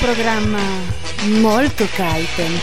Programma molto Kaiten.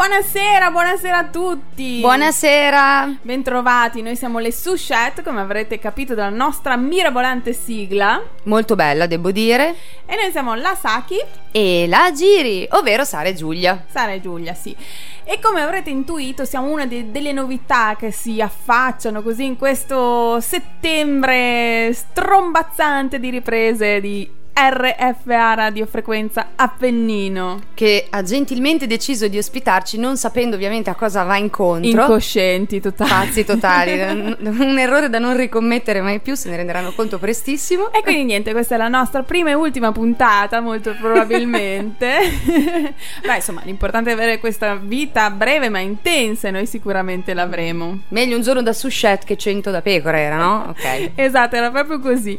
Buonasera, buonasera a tutti. Buonasera. Bentrovati, noi siamo le Sushet, come avrete capito dalla nostra mirabolante sigla. Molto bella, devo dire. E noi siamo la Saki E la Giri, ovvero Sara e Giulia. Sara e Giulia, sì. E come avrete intuito, siamo una de- delle novità che si affacciano così in questo settembre strombazzante di riprese di RFA radiofrequenza Appennino. Che ha gentilmente deciso di ospitarci, non sapendo ovviamente a cosa va incontro. Incoscienti totali. Pazzi totali. un errore da non ricommettere mai più, se ne renderanno conto prestissimo. E quindi niente, questa è la nostra prima e ultima puntata, molto probabilmente. Beh, insomma, l'importante è avere questa vita breve ma intensa e noi sicuramente l'avremo. Meglio un giorno da suscette che cento da pecora era, no? Ok. Esatto, era proprio così.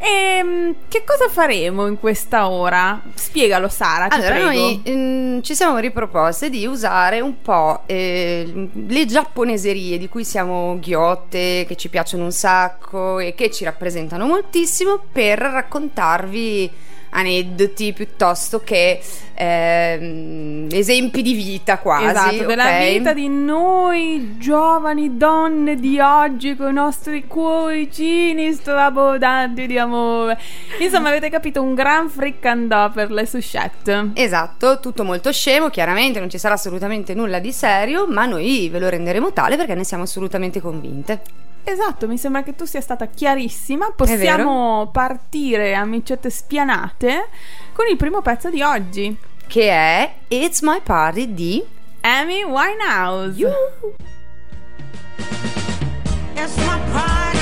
E che cosa faremo in questa ora? Spiegalo Sara, Allora, prego. noi mm, ci siamo riproposte di usare un po' eh, le giapponeserie di cui siamo ghiotte, che ci piacciono un sacco e che ci rappresentano moltissimo per raccontarvi aneddoti piuttosto che ehm, esempi di vita quasi. Esatto, della ok? vita di noi giovani donne di oggi con i nostri cuoricini strabodanti di amore. Insomma, avete capito, un gran friccandò per le suscette. Esatto, tutto molto scemo, chiaramente non ci sarà assolutamente nulla di serio, ma noi ve lo renderemo tale perché ne siamo assolutamente convinte. Esatto, mi sembra che tu sia stata chiarissima. Possiamo partire, amicette spianate, con il primo pezzo di oggi. Che è It's My Party di Amy Winehouse. It's my party.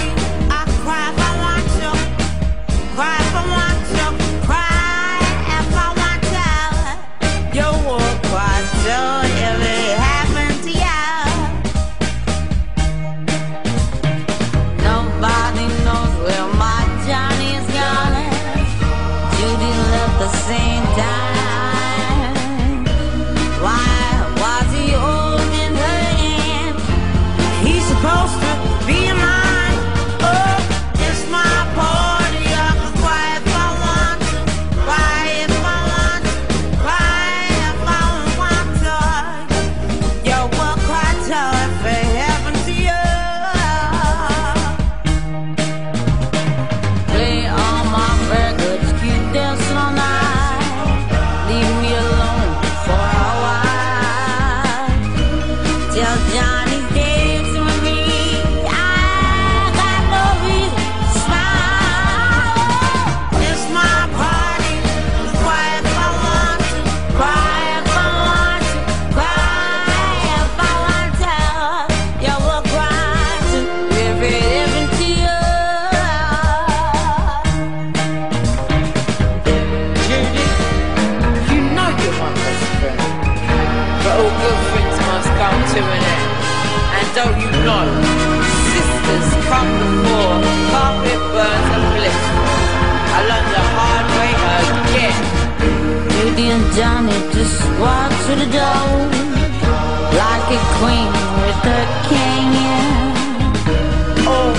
All good things must come to an end. And don't you know, sisters come before carpet burns and blisters. I learned the hard way again. Judy and Johnny just walk through the door like a queen with her king. Yeah. Oh,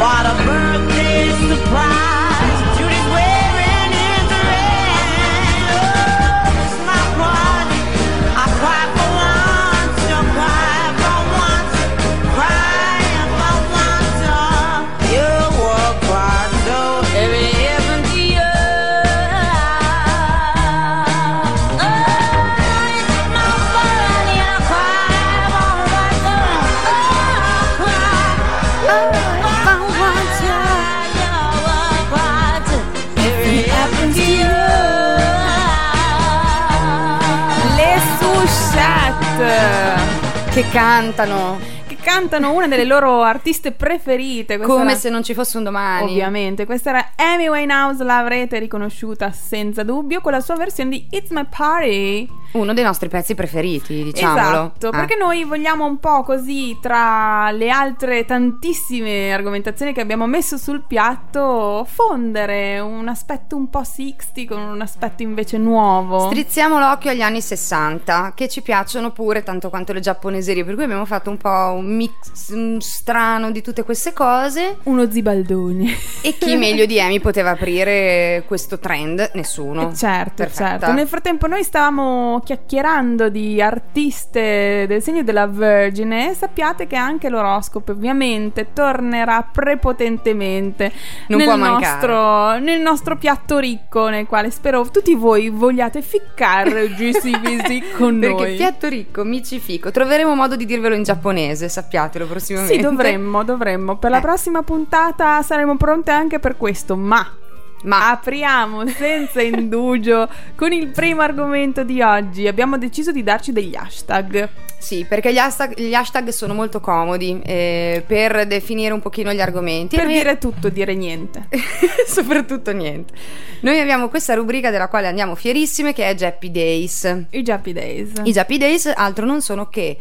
what a birthday surprise! Cantano. Che cantano una delle loro artiste preferite. Come era- se non ci fosse un domani. Ovviamente, questa era Amy Winehouse, l'avrete riconosciuta senza dubbio con la sua versione di It's My Party. Uno dei nostri pezzi preferiti, diciamolo. Esatto, Ah. perché noi vogliamo un po' così tra le altre tantissime argomentazioni che abbiamo messo sul piatto fondere un aspetto un po' 60 con un aspetto invece nuovo. Strizziamo l'occhio agli anni 60, che ci piacciono pure tanto quanto le giapponeserie, per cui abbiamo fatto un po' un mix mm, strano di tutte queste cose. Uno zibaldone. E chi meglio di Amy poteva aprire questo trend? Nessuno. Eh, Certo, Perfetta. certo. Nel frattempo noi stavamo chiacchierando di artiste del segno della Vergine sappiate che anche l'oroscopo ovviamente tornerà prepotentemente Non nel, nostro, nel nostro piatto ricco nel quale spero tutti voi vogliate ficcare GCVC con Perché noi. piatto ricco, micifico. Troveremo modo di dirvelo in giapponese, sappiatelo prossimamente. Sì, dovremmo, dovremmo. Per la Eh. prossima puntata saremo pronte anche per questo, ma Ma Apriamo senza indugio con il primo argomento di oggi. Abbiamo deciso di darci degli hashtag. sì, perché gli hashtag, gli hashtag sono molto comodi eh, per definire un pochino gli argomenti. Per noi- dire tutto, dire niente. soprattutto niente. Noi abbiamo questa rubrica della quale andiamo fierissime che è Jappy Days. I Jappy Days. I Jappy Days altro non sono che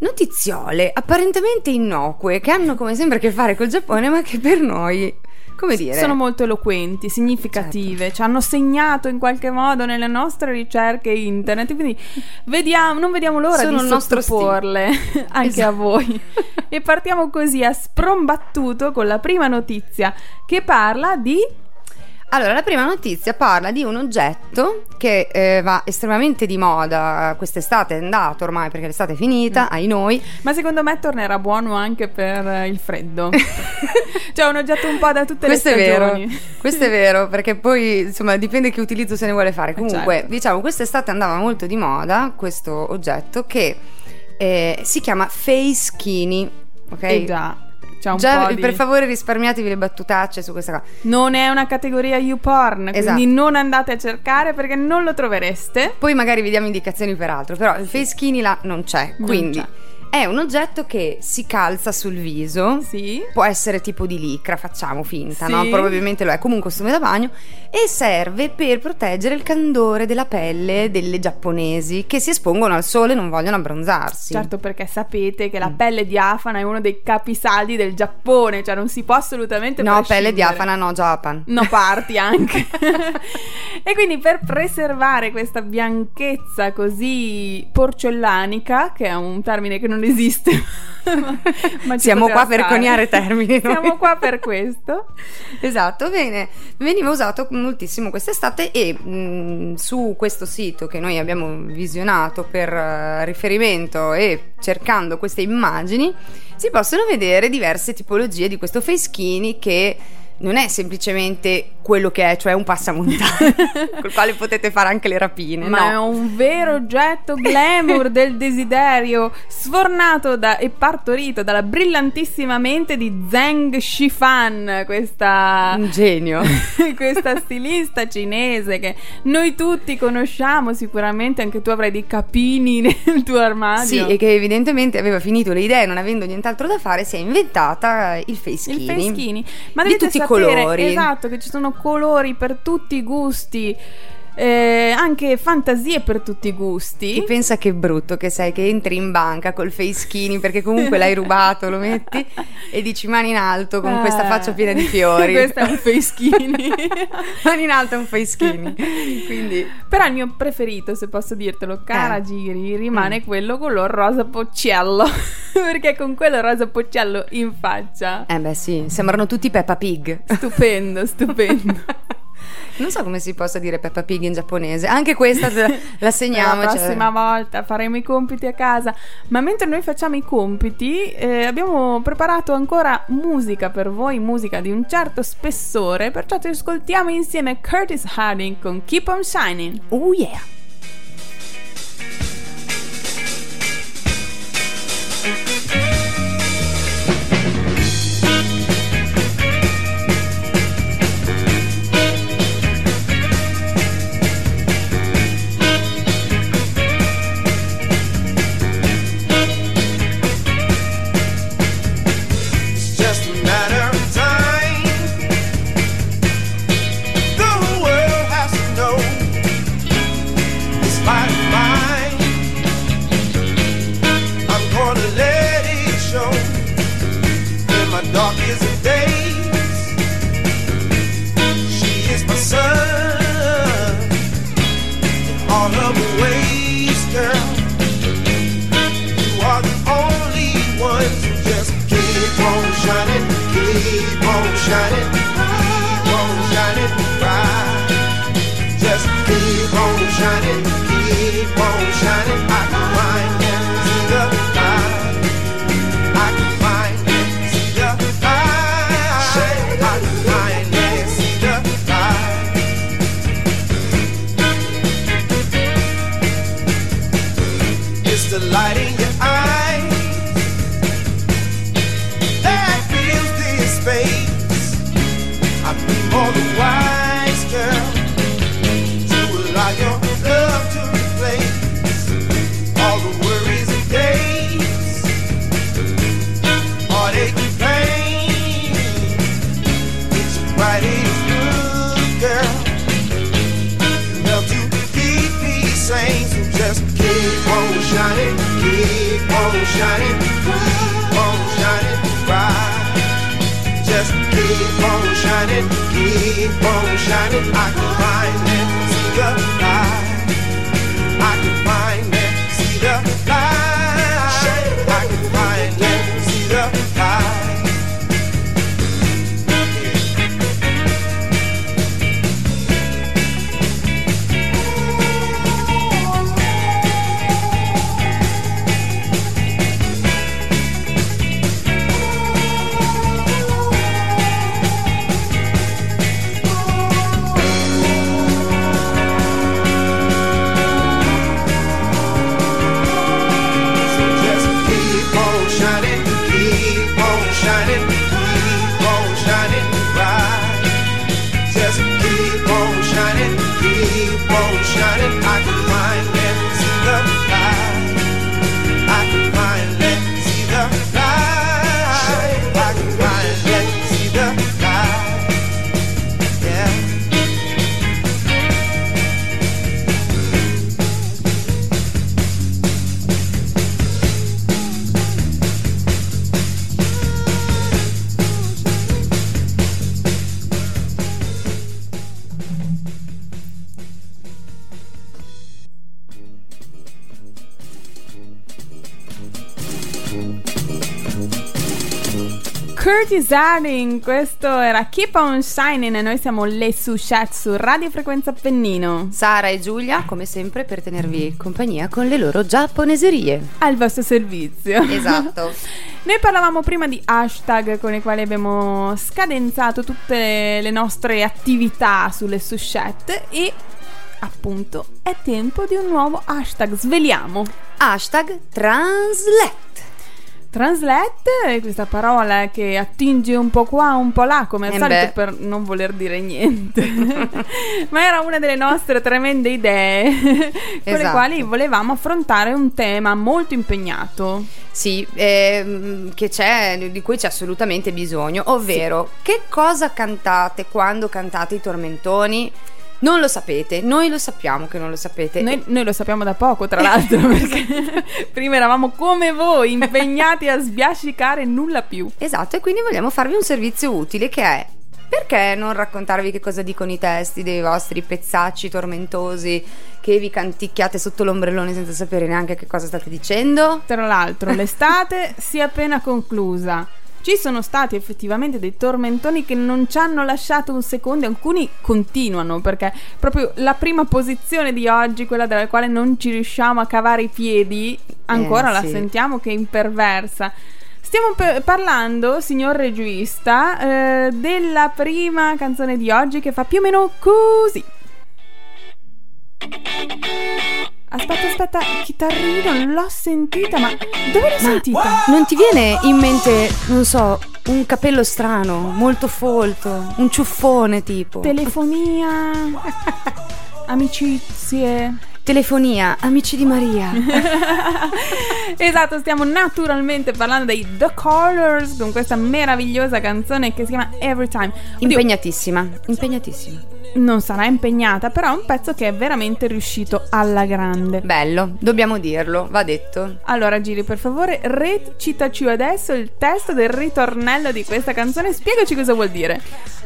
notiziole apparentemente innocue che hanno come sempre a che fare col Giappone ma che per noi, come dire... Sono molto eloquenti, significative, ci hanno segnato in qualche modo nelle nostre ricerche internet, quindi vediamo, non vediamo l'ora Sono di sottoporle anche a Esatto. voi. e partiamo così a sprombattuto con la prima notizia che parla di Allora, la prima notizia parla di un oggetto che eh, va estremamente di moda quest'estate, è andato ormai perché l'estate è finita, ai noi. Ma secondo me tornerà buono anche per eh, il freddo. cioè un oggetto un po' da tutte Questo è le vero, stagioni. questo è vero, perché poi insomma dipende che utilizzo se ne vuole fare. Comunque, certo. diciamo, quest'estate andava molto di moda questo oggetto che eh, si chiama Face Skinny. Ok? Eh già, un Già, po' di... per favore risparmiatevi le battutacce su questa cosa. Non è una categoria YouPorn, Esatto. quindi non andate a cercare perché non lo trovereste. Poi magari vi diamo indicazioni per altro, però il face skinny là non c'è, Non quindi c'è. È un oggetto che si calza sul viso. Sì. Può essere tipo di licra, facciamo finta, Sì. no? Probabilmente lo è, comunque costume da bagno e serve per proteggere il candore della pelle delle giapponesi che si espongono al sole e non vogliono abbronzarsi. Certo, perché sapete che la Mm. pelle diafana è uno dei capisaldi del Giappone, cioè non si può assolutamente No, pelle diafana, no, Japan. No, parti anche. e quindi per preservare questa bianchezza così porcellanica, che è un termine che non esiste, ma Siamo qua per stare. coniare termini, noi. Siamo qua per questo. Esatto, bene. Veniva usato moltissimo quest'estate e mh, su questo sito che noi abbiamo visionato per eh, riferimento e cercando queste immagini si possono vedere diverse tipologie di questo face skinny che non è semplicemente quello che è, cioè un passamontagna col quale potete fare anche le rapine, Ma è no. un vero oggetto glamour del desiderio, sfornato da- e partorito dalla brillantissima mente di Zheng Shifan, questa, Un genio. questa stilista cinese che noi tutti conosciamo, sicuramente anche tu avrai dei capini nel tuo armadio. Sì, e che evidentemente aveva finito le idee, non avendo nient'altro da fare, si è inventata il face il skinny. feschini. Ma Di tutti sapere, colori. Esatto, che ci sono colori per tutti i gusti. Eh, anche fantasie per tutti i gusti. Chi pensa che brutto che sei che entri in banca col face skinny perché comunque l'hai rubato, lo metti e dici mani in alto con questa Eh, faccia piena di fiori. Questo è un feschini. mani in alto è un face skinny. Quindi Però il mio preferito, se posso dirtelo, cara Eh. Giri, rimane Mm. quello color rosa pocciello. Perché con quello rosa pocciello in faccia. eh beh sì, sembrano tutti Peppa Pig. Stupendo, stupendo. Non so come si possa dire Peppa Pig in giapponese. Anche questa la, segniamo. la cioè- prossima volta faremo i compiti a casa. Ma mentre noi facciamo i compiti, eh, abbiamo preparato ancora musica per voi, musica di un certo spessore. Perciò ci ascoltiamo insieme Curtis Harding con Keep on Shining. Oh yeah. Just keep on shining, keep on shining, keep on shining bright. Just keep on shining, keep on shining. I Harding, questo era Keep on Shining e noi siamo le Sushet su Radio Frequenza Pennino. Sara e Giulia, come sempre, per tenervi compagnia con le loro giapponeserie. Al vostro servizio. Esatto. Noi parlavamo prima di hashtag con i quali abbiamo scadenzato tutte le nostre attività sulle Sushet e appunto è tempo di un nuovo hashtag. Sveliamo. Hashtag Translet. Translate è questa parola che attinge un po' qua, un po' là, come al Eh solito beh. per non voler dire niente. Ma era una delle nostre tremende idee con le Esatto. quali volevamo affrontare un tema molto impegnato. Sì, ehm, che c'è, di cui c'è assolutamente bisogno, ovvero che cosa cantate quando cantate i tormentoni? Non lo sapete, noi lo sappiamo che non lo sapete. Noi, noi lo sappiamo da poco, tra l'altro, perché prima eravamo come voi, impegnati a sbiascicare nulla più. Esatto, e quindi vogliamo farvi un servizio utile che è perché non raccontarvi che cosa dicono i testi dei vostri pezzacci tormentosi che vi canticchiate sotto l'ombrellone senza sapere neanche che cosa state dicendo? Tra l'altro, l'estate si è appena conclusa. Ci sono stati effettivamente dei tormentoni che non ci hanno lasciato un secondo, e alcuni continuano perché proprio la prima posizione di oggi, quella dalla quale non ci riusciamo a cavare i piedi, ancora Eh, la sì. sentiamo che è imperversa. Stiamo pe- parlando, signor regista, eh, della prima canzone di oggi che fa più o meno così. Aspetta, aspetta, chitarrino, non l'ho sentita, ma dove l'ho sentita? Non ti viene in mente, non so, un capello strano, molto folto, un ciuffone tipo? Telefonia, amicizie. Telefonia, amici di Maria. esatto, stiamo naturalmente parlando dei The Colors con questa meravigliosa canzone che si chiama Every Time. Oddio, impegnatissima, impegnatissima. Non sarà impegnata, però è un pezzo che è veramente riuscito alla grande. Bello, dobbiamo dirlo, va detto. Allora, Giri, per favore, recitaci adesso il testo del ritornello di questa canzone. Spiegaci cosa vuol dire.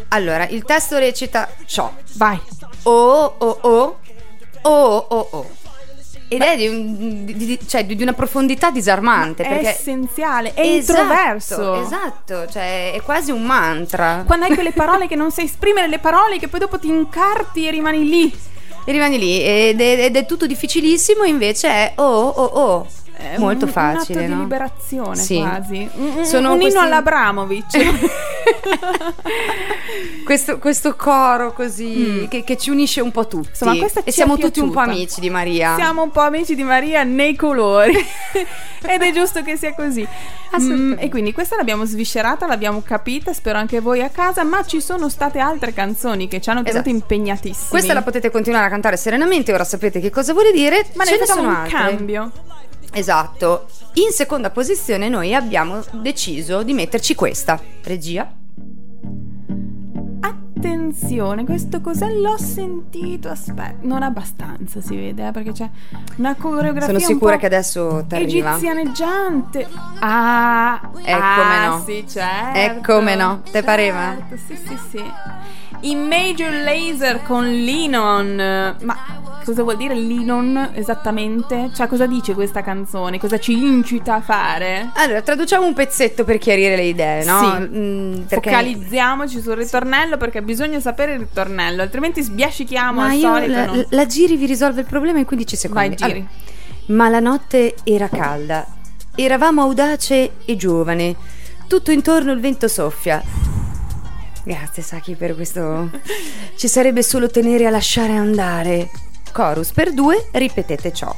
Allora, il testo recita ciò. Vai. Oh oh oh oh oh oh. Ed è di, un- di- di- cioè, di una profondità disarmante. È essenziale, è Esatto, introverso. Esatto, cioè è quasi un mantra. Quando hai quelle parole che non sai esprimere, le parole che poi dopo ti incarti e rimani lì. E rimani lì ed è, ed è tutto difficilissimo, invece è oh oh oh. È Molto un, facile, un atto no? di liberazione Sì. quasi. Un, Sono un questi- inno all'Abramovic. questo, questo coro così che, che ci unisce un po' tutti. Mm. Insomma, e siamo tutti un po' amici di Maria. Siamo un po' amici di Maria nei colori ed è giusto che sia così. Mm, e quindi questa l'abbiamo sviscerata, l'abbiamo capita, spero anche voi a casa, ma ci sono state altre canzoni che ci hanno tenuto Esatto. impegnatissimi. Questa la potete continuare a cantare serenamente, ora sapete che cosa vuole dire. ma ce ne facciamo sono un altre. cambio. Esatto. In seconda posizione noi abbiamo deciso di metterci questa. Regia. Attenzione, questo cos'è? L'ho sentito. Aspetta, non abbastanza si vede, eh, perché c'è una coreografia. Sono sicura che adesso ti arriva. Egizianeggiante. Ah, Eh, ah, come no. Sì, certo. Eh, come no. Te pareva? Certo, Sì, sì, sì. I Major Laser con Linon. Ma cosa vuol dire Linon esattamente? Cioè, cosa dice questa canzone? Cosa ci incita a fare? Allora, traduciamo un pezzetto per chiarire le idee, no? Sì. Mm, perché Focalizziamoci sul ritornello perché bisogna sapere il ritornello, altrimenti sbiascichiamo Ma al io solito. la, non- la giri vi risolve il problema in 15 secondi. Vai, giri. Allora, ma la notte era calda. Eravamo audace e giovane. Tutto intorno il vento soffia. Grazie Saki per questo. Ci sarebbe solo tenere a lasciare andare. Chorus per due, ripetete ciò.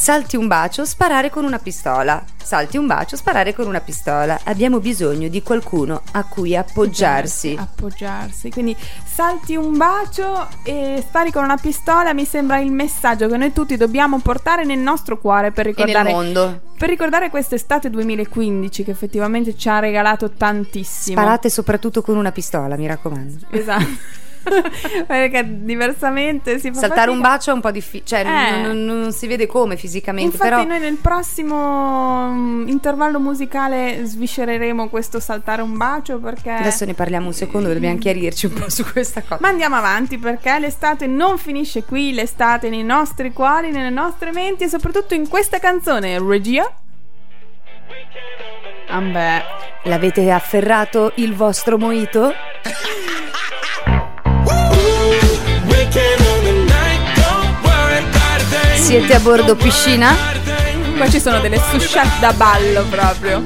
Salti un bacio, sparare con una pistola. Salti un bacio, sparare con una pistola. Abbiamo bisogno di qualcuno a cui appoggiarsi. Appoggiarsi. Quindi salti un bacio e spari con una pistola. Mi sembra il messaggio che noi tutti dobbiamo portare nel nostro cuore per E nel ricordare. mondo. Per ricordare quest'estate 2015 che effettivamente ci ha regalato tantissimo. Sparate soprattutto con una pistola, mi raccomando. Esatto. Perché diversamente si fa Saltare un fatica. bacio è un po' difficile, cioè Eh. non, non- non si vede come fisicamente, Infatti però noi nel prossimo mm, intervallo musicale sviscereremo questo saltare un bacio perché adesso ne parliamo un secondo, dobbiamo chiarirci un po' su questa cosa. Ma andiamo avanti perché l'estate non finisce qui, l'estate nei nostri cuori, nelle nostre menti e soprattutto in questa canzone, regia. Ambè, L'avete afferrato il vostro moito? Siete a bordo piscina? qua ci sono delle sushette da ballo proprio.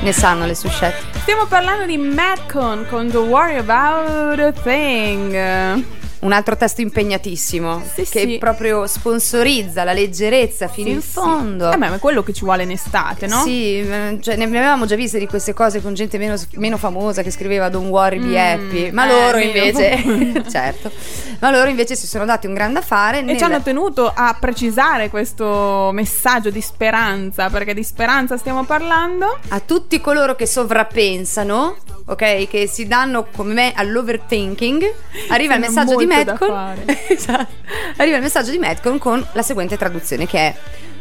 Ne sanno le suscette. Stiamo parlando di Madcon con The Worry About a Thing. Un altro testo impegnatissimo Sì, che sì. proprio sponsorizza la leggerezza fino Sì, in fondo. Eh beh, ma è quello che ci vuole in estate, no? Sì, eh, cioè, ne avevamo già viste di queste cose con gente meno, meno famosa che scriveva Don't worry, be Mm, happy. Ma eh, loro invece, certo, ma loro invece si sono dati un grande affare. E nel- ci hanno tenuto a precisare questo messaggio di speranza, perché di speranza stiamo parlando. a tutti coloro che sovrappensano, ok, che si danno come me all'overthinking, arriva il messaggio di Madcon. esatto. Arriva il messaggio di Madcon con la seguente traduzione che è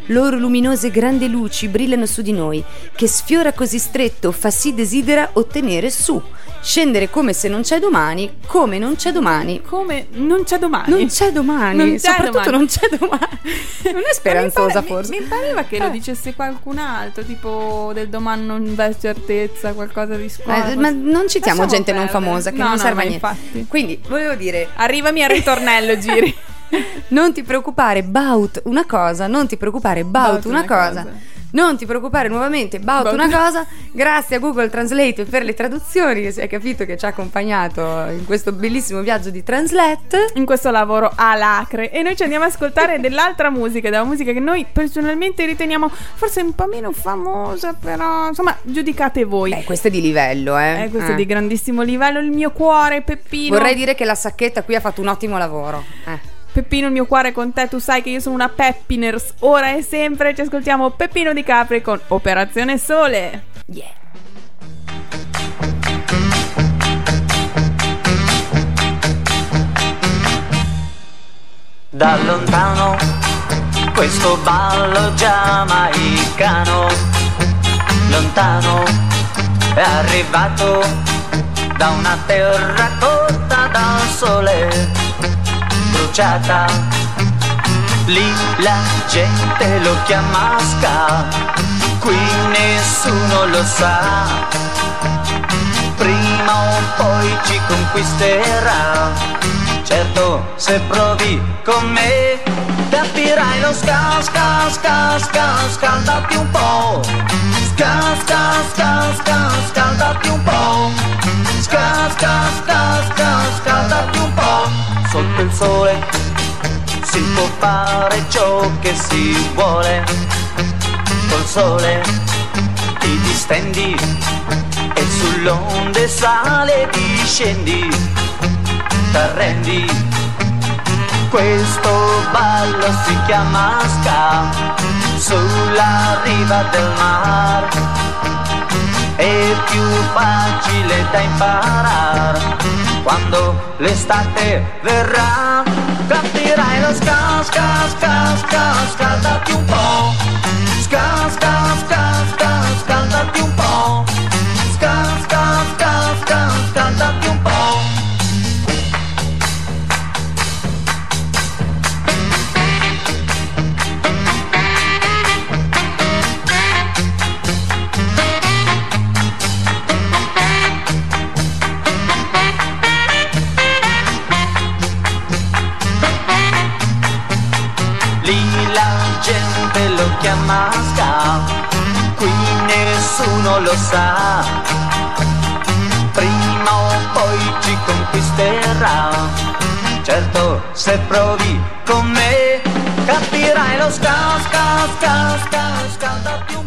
loro luminose grandi luci brillano su di noi, che sfiora così stretto fa sì desidera ottenere su, scendere come se non c'è domani, come non c'è domani. Come non c'è domani. Non c'è domani, Non c'è soprattutto domani. non c'è domani. Non è speranzosa mi pare- forse. Mi, mi pareva che Eh. lo dicesse qualcun altro, tipo del domani non v'è certezza, qualcosa di squadra. Eh, ma non citiamo Lasciamo gente non perdere. famosa che No, non no, serve a niente. infatti. Quindi volevo dire, Arrivami al ritornello, Giri. non ti preoccupare, bout una cosa, non ti preoccupare, bout, una, una cosa. cosa. Non ti preoccupare nuovamente, bout, Bout. una cosa. Grazie a Google Translate per le traduzioni, che si è capito che ci ha accompagnato in questo bellissimo viaggio di Translate. In questo lavoro alacre. E noi ci andiamo ad ascoltare dell'altra musica, della musica che noi personalmente riteniamo forse un po' meno famosa, però insomma, giudicate voi. Beh, questo è di livello, eh. Eh, questo Eh. è di grandissimo livello. Il mio cuore, Peppino. Vorrei dire che la sacchetta qui ha fatto un ottimo lavoro. Eh. Peppino, il mio cuore con te, tu sai che io sono una Peppiners, ora e sempre. Ci ascoltiamo Peppino di Capri con Operazione Sole. Yeah. Da lontano questo ballo giamaicano, lontano è arrivato da una terra cotta dal sole, bruciata. Lì la gente lo chiama ska, qui nessuno lo sa. Prima o poi ci conquisterà Certo, se provi con me, capirai lo ska, ska, ska, ska, scaldati un po'. Ska, ska, ska, ska, scaldati un po'. Sotto il sole si può fare ciò che si vuole. Col sole ti distendi e sull'onde sale discendi, t'arrendi. Questo ballo si chiama ska sulla riva del mar. È più facile da imparare quando l'estate verrà. Capirai lo ska, ska, ska, ska, scaldati un po'. Ska, ska, ska, ska, scaldati un po'. Gente lo chiama ska, qui nessuno lo sa. Prima o poi ci conquisterà. Certo, se provi con me, capirai lo ska, ska, ska, ska, scaldati un po'.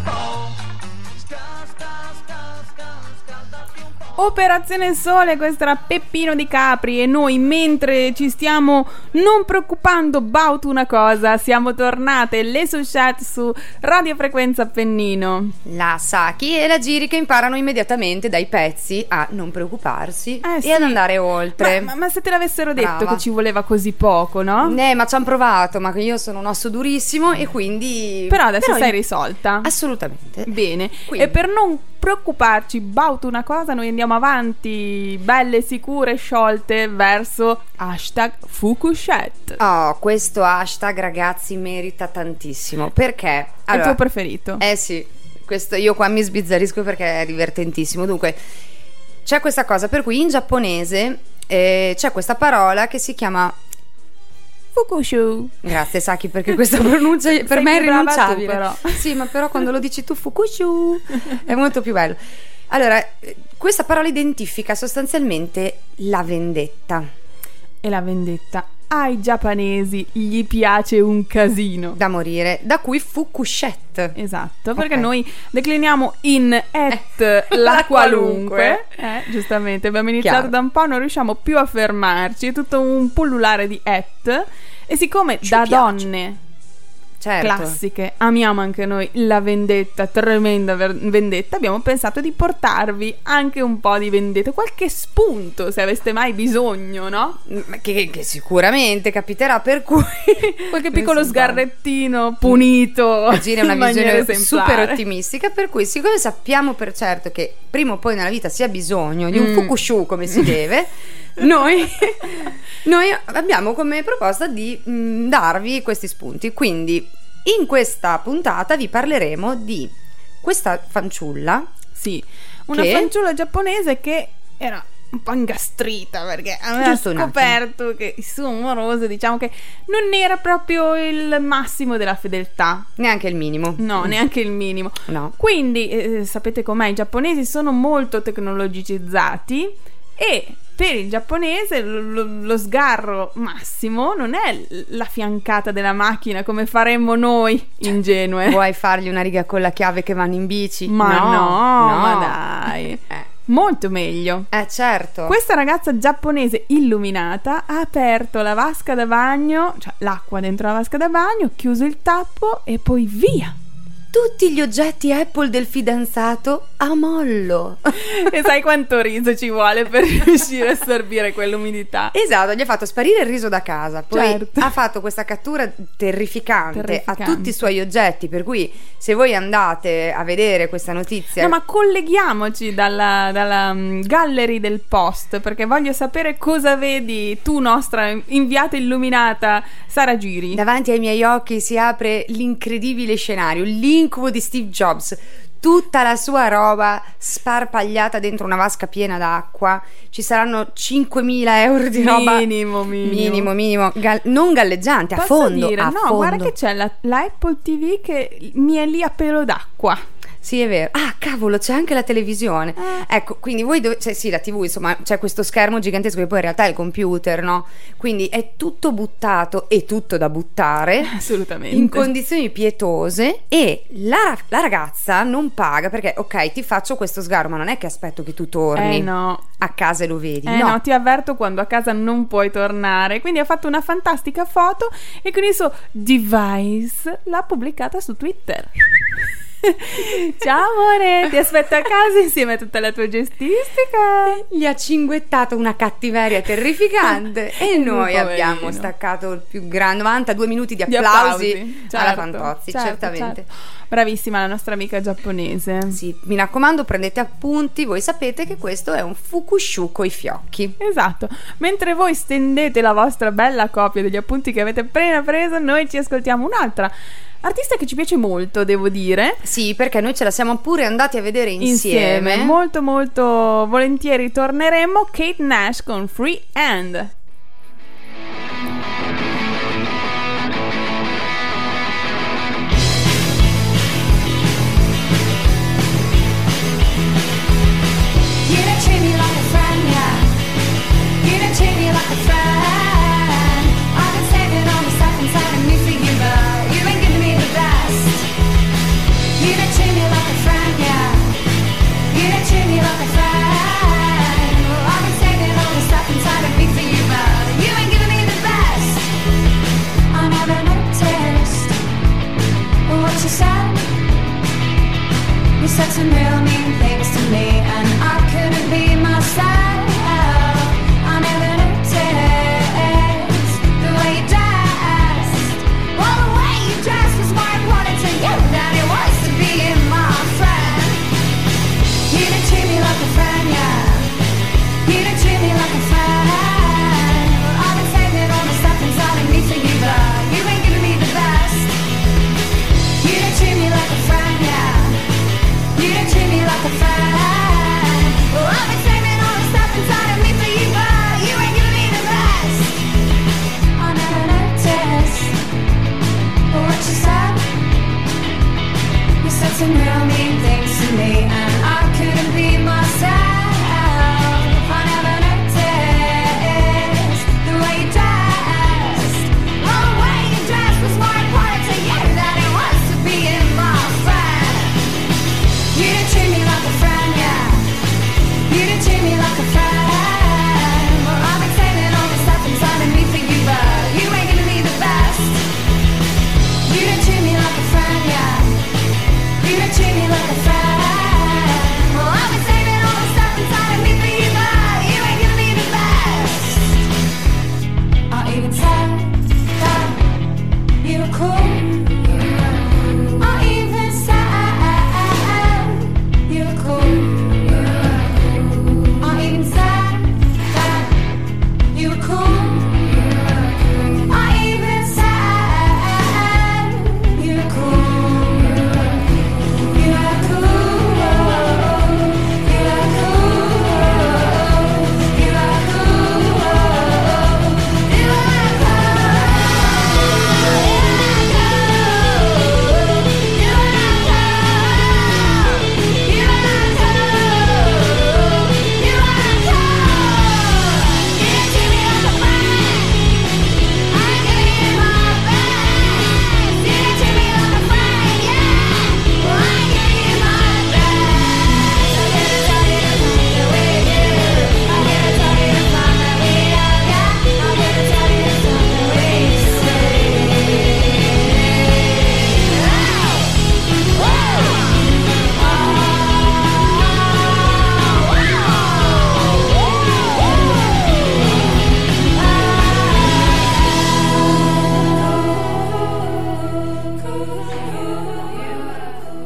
Operazione Sole, questo era Peppino di Capri e noi mentre ci stiamo non preoccupando about una cosa, siamo tornate le Suschat su Radio Frequenza Appennino. La Saki e la Giri che imparano immediatamente dai pezzi a non preoccuparsi Eh, e sì. ad andare oltre. Ma, ma- ma se te l'avessero detto Brava. che ci voleva così poco, no? Eh, ma ci hanno provato, ma io sono un osso durissimo e quindi... Però adesso sei io- risolta. Assolutamente. Bene, Quindi. e per non preoccuparci about una cosa, noi andiamo avanti, belle, sicure, sciolte, verso hashtag Fukushet. Oh, questo hashtag ragazzi merita tantissimo perché... È il allora, tuo preferito. Eh sì, questo io qua mi sbizzarrisco perché è divertentissimo. Dunque, c'è questa cosa per cui in giapponese eh, c'è questa parola che si chiama Fukushu. Grazie Saki perché questa pronuncia per Sei me è irrinunciabile. tu, però. Sì, ma però quando lo dici tu Fukushu è molto più bello. Allora, questa parola identifica sostanzialmente la vendetta. E la vendetta. Ai giapponesi gli piace un casino. Da morire, da cui Fukushet. Esatto, perché Ok. noi decliniamo in et la La qualunque. qualunque. Eh, giustamente, abbiamo iniziato Chiaro. da un po', non riusciamo più a fermarci, è tutto un pullulare di et. E siccome Ci da piace. donne Certo. classiche amiamo anche noi la vendetta, tremenda ver- vendetta, abbiamo pensato di portarvi anche un po' di vendetta, qualche spunto se aveste mai bisogno, no? Che, che sicuramente capiterà per cui Qualche piccolo sgarrettino punito. Agire una visione esemplare. super ottimistica per cui siccome sappiamo per certo che prima o poi nella vita si ha bisogno di un Mm. fukushu come si deve noi, noi abbiamo come proposta di mm, darvi questi spunti quindi in questa puntata vi parleremo di questa fanciulla Sì, una Che? fanciulla giapponese che era un po' ingastrita perché aveva Giusto scoperto che il suo amoroso, diciamo che non era proprio il massimo della fedeltà. neanche il minimo No, neanche il minimo. no Quindi, eh, sapete com'è, i giapponesi sono molto tecnologicizzati e per il giapponese lo, lo- sgarro massimo non è la fiancata della macchina come faremmo noi ingenue. vuoi fargli una riga con la chiave che vanno in bici Ma no, no. ma dai. eh, Molto meglio. eh, certo Questa ragazza giapponese illuminata ha aperto la vasca da bagno, cioè l'acqua dentro la vasca da bagno, chiuso il tappo e poi via. Tutti gli oggetti Apple del fidanzato a mollo e sai quanto riso ci vuole per riuscire a assorbire quell'umidità? Esatto, gli ha fatto sparire il riso da casa, poi Certo. ha fatto questa cattura terrificante, Terrificante. a tutti i suoi oggetti, per cui se voi andate a vedere questa notizia... No, ma colleghiamoci dalla, dalla mm, gallery del post perché voglio sapere cosa vedi tu, nostra inviata illuminata Sara Giri. Davanti ai miei occhi si apre l'incredibile scenario, l'incubo di Steve Jobs. tutta la sua roba sparpagliata dentro una vasca piena d'acqua. Ci saranno 5.000 euro di roba. Minimo, minimo. Minimo, minimo. Gal- non galleggiante, a Posso fondo. dire, a no, fondo. guarda che c'è la, la Apple TV che mi è lì a pelo d'acqua. Sì, è vero. Ah, cavolo, c'è anche la televisione. Eh. Ecco, quindi voi dove... Cioè, sì, la TV, insomma, c'è questo schermo gigantesco che poi in realtà è il computer, no? Quindi è tutto buttato e tutto da buttare. Assolutamente. In condizioni pietose e la, la ragazza non paga perché, ok, ti faccio questo sgarro, ma non è che aspetto che tu torni Eh no. a casa e lo vedi. Eh no. ti avverto quando a casa non puoi tornare. Quindi ha fatto una fantastica foto e con il suo device l'ha pubblicata su Twitter. Ciao amore, ti aspetto a casa insieme a tutta la tua gestistica. Gli ha cinguettato una cattiveria terrificante e noi Poverino. abbiamo staccato il più grande 92 minuti di Di applausi, applausi, alla certo, Fantozzi, certo, certamente. certo. Bravissima la nostra amica giapponese. Sì, mi raccomando, prendete appunti, voi sapete che questo è un fukushu coi fiocchi. Esatto, mentre voi stendete la vostra bella copia degli appunti che avete appena preso, noi ci ascoltiamo un'altra artista che ci piace molto, devo dire. Sì, perché noi ce la siamo pure andati a vedere insieme. Molto molto volentieri torneremo Kate Nash con Free Hand. such some real mean things to me around mean things to me and I couldn't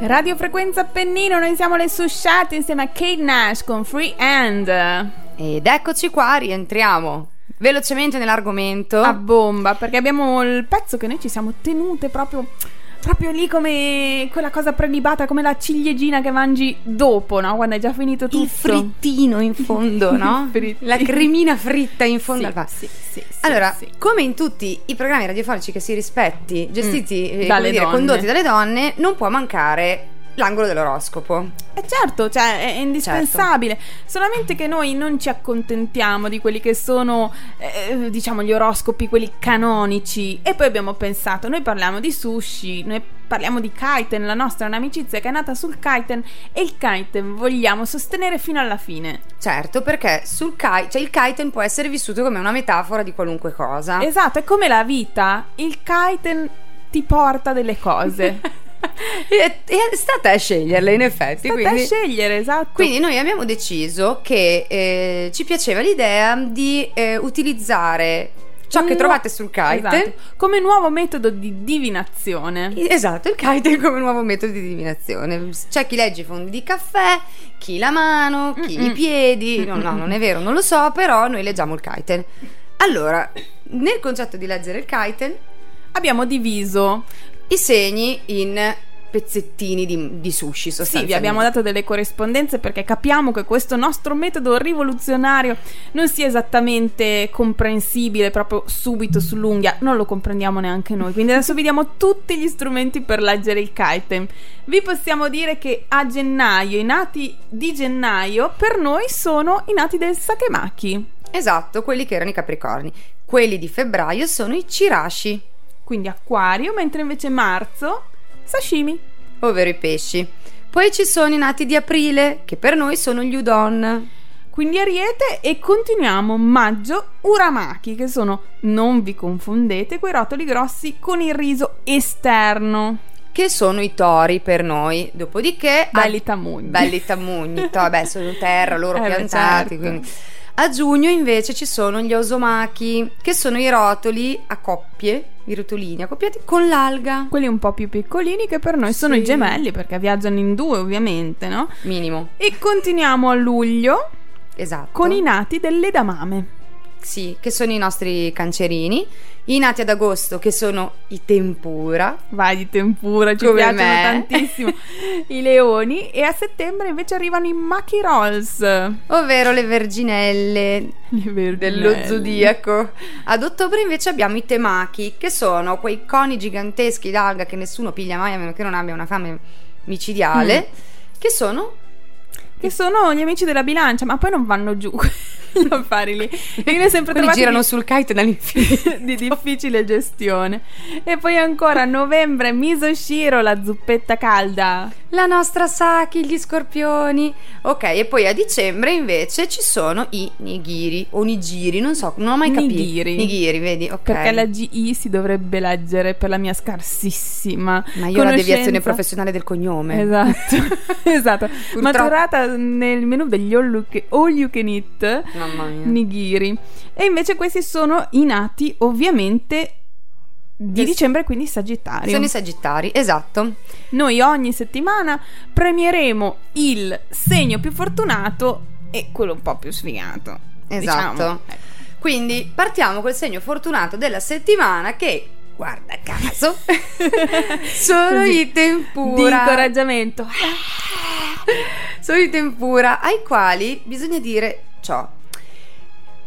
Radio Frequenza Appennino, noi siamo le susciate insieme a Kate Nash con Free Hand. Ed eccoci qua, rientriamo velocemente nell'argomento. A bomba, perché abbiamo il pezzo che noi ci siamo tenute proprio proprio lì come quella cosa prelibata, come la ciliegina che mangi dopo, no? Quando hai già finito tutto. Il frittino in fondo, no? La cremina fritta in fondo Sì, al sì, sì, Allora, come in tutti i programmi radiofonici che si rispetti, gestiti, eh, Mm. Dalle come dire, condotti dalle donne, non può mancare l'angolo dell'oroscopo. Eh certo, cioè è indispensabile. Solamente che noi non ci accontentiamo di quelli che sono, eh, diciamo, gli oroscopi, quelli canonici. E poi abbiamo pensato, noi parliamo di sushi, noi parliamo di kiten, la nostra è un'amicizia che è nata sul kiten e il kiten vogliamo sostenere fino alla fine. Certo, perché sul kite, cioè il kiten può essere vissuto come una metafora di qualunque cosa. Esatto, è come la vita, il kiten ti porta delle cose. e, e sta a sceglierle, in effetti. State quindi... a scegliere, esatto. Quindi noi abbiamo deciso che eh, ci piaceva l'idea di eh, utilizzare ciò che trovate sul kite. Esatto, come nuovo metodo di divinazione. Esatto, il kite come nuovo metodo di divinazione. C'è chi legge i fondi di caffè, chi la mano, chi Mm-mm. i piedi. No, no, non è vero, non lo so, però noi leggiamo il kiten. Allora, nel concetto di leggere il kiten, Abbiamo diviso i segni in pezzettini di, di sushi Sì, vi abbiamo dato delle corrispondenze perché capiamo che questo nostro metodo rivoluzionario non sia esattamente comprensibile proprio subito sull'unghia, non lo comprendiamo neanche noi. Quindi adesso vi diamo tutti gli strumenti per leggere il kite. Vi possiamo dire che a gennaio, i nati di gennaio, per noi sono i nati del Sakemaki. Esatto, quelli che erano i capricorni. Quelli di febbraio sono i cirashi, Quindi acquario, mentre invece marzo, sashimi. ovvero i pesci. Poi ci sono i nati di aprile, che per noi sono gli udon. Quindi Ariete e continuiamo maggio Uramaki che sono, non vi confondete, quei rotoli grossi con il riso esterno. che sono i tori per noi. Dopodiché, Belli tamugni. belli tamugni, to- vabbè, sono terra, loro Eh beh, piantati. certo. quindi. A giugno invece ci sono gli osomaki, che sono i rotoli a coppie, i rotolini accoppiati con l'alga. Quelli un po' più piccolini che per noi sono Sì. i gemelli perché viaggiano in due ovviamente, no? Minimo. E continuiamo a luglio Esatto. con i nati dell'edamame. Sì, che sono i nostri cancerini. I nati ad agosto, che sono i tempura. Vai di tempura, ci Come piacciono me. tantissimo i leoni e a settembre invece arrivano i maki rolls. Ovvero le verginelle Le verginelle. dello zodiaco. Ad ottobre invece abbiamo i temaki, che sono quei coni giganteschi d'alga che nessuno piglia mai a meno che non abbia una fame micidiale. Che sono Che sono gli amici della bilancia, ma poi non vanno giù gli affari lì. E io sempre Quelli girano di- sul kite dall'infinito. di difficile gestione. E poi ancora a novembre Misoshiro, la zuppetta calda. La nostra Saki, gli scorpioni. Ok, e poi a dicembre invece ci sono i nigiri o nigiri, non so, non ho mai capito. Nigiri. Nigiri, vedi, ok. Perché la GI si dovrebbe leggere per la mia scarsissima. Ma io ho la deviazione professionale del cognome. Esatto, esatto. Purtroppo. Maturata nel menù degli all you, can, all you can eat nigiri. E invece questi sono i nati ovviamente di Yes. dicembre, quindi Sagittario. Sono i sagittari, esatto. Noi ogni settimana premieremo il segno più fortunato e quello un po' più sfigato. Esatto. diciamo. Quindi partiamo col segno fortunato della settimana che, guarda caso, sono i Di tempura. incoraggiamento. Sono i tempura ai quali bisogna dire ciò.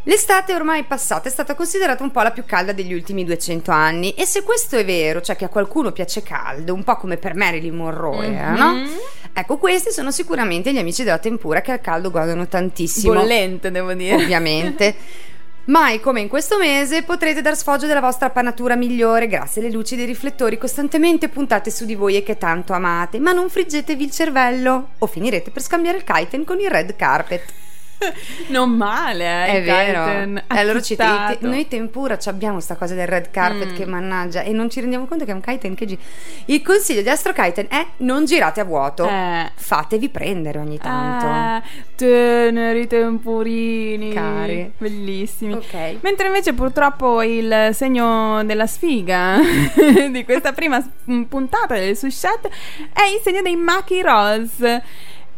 L'estate ormai passata, è stata considerata un po' la più calda degli ultimi 200 anni e se questo è vero, cioè che a qualcuno piace caldo, un po' come per Marilyn Monroe, era, no? Mhm. Ecco, questi sono sicuramente gli amici della tempura che al caldo godono tantissimo. Bollente, devo dire. ovviamente. Mai come in questo mese potrete dar sfoggio della vostra panatura migliore grazie alle luci dei riflettori costantemente puntate su di voi e che tanto amate, ma non friggetevi il cervello o finirete per scambiare il kiten con il red carpet. Non male, eh, È vero. Allora ci- acchittato. noi tempura ci abbiamo sta cosa del red carpet Mm. che mannaggia e non ci rendiamo conto che è un kiten che gira. Il consiglio di Astro Kiten è non girate a vuoto. Eh. Fatevi prendere ogni tanto. Ah, teneri tempurini Cari. bellissimi Ok. mentre invece purtroppo il segno della sfiga di questa prima puntata del Sushet è il segno dei Maki Rolls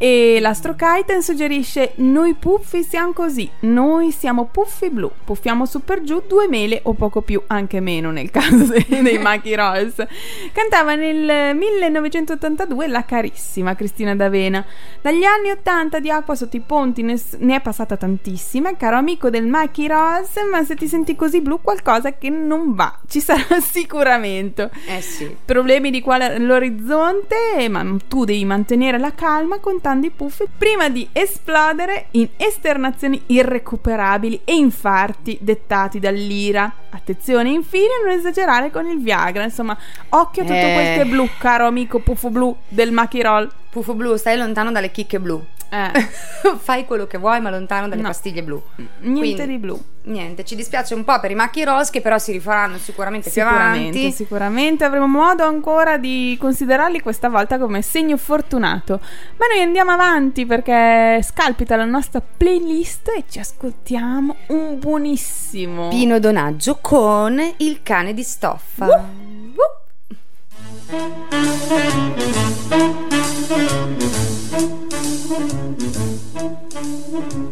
E l'Astro Kiten suggerisce: Noi puffi siamo così, noi siamo puffi blu, puffiamo su per giù due mele o poco più, anche meno nel caso dei, dei Machi Rolls. Cantava nel 1982 la carissima Cristina D'Avena. Dagli anni 80 di acqua sotto i ponti ne, ne è passata tantissima, caro amico del Machi Rolls, ma se ti senti così blu qualcosa che non va, ci sarà sicuramente. Eh sì. Problemi di quale l'orizzonte, ma tu devi mantenere la calma contando i puffi prima di esplodere in esternazioni irrecuperabili e infarti dettati dall'ira. Attenzione infine a non esagerare con il Viagra, insomma, occhio a tutto Eh. quel che è blu, caro amico puffo blu del Machirol. Puffo blu, stai lontano dalle chicche blu. Eh, Fai quello che vuoi, ma lontano dalle No. pastiglie blu. niente Quindi, di blu. Niente, ci dispiace un po' per i macchi rose che però si rifaranno sicuramente più Sicuramente, avanti. sicuramente avremo modo ancora di considerarli questa volta come segno fortunato. Ma noi andiamo avanti perché scalpita la nostra playlist e ci ascoltiamo un buonissimo Pino Donaggio con il cane di stoffa.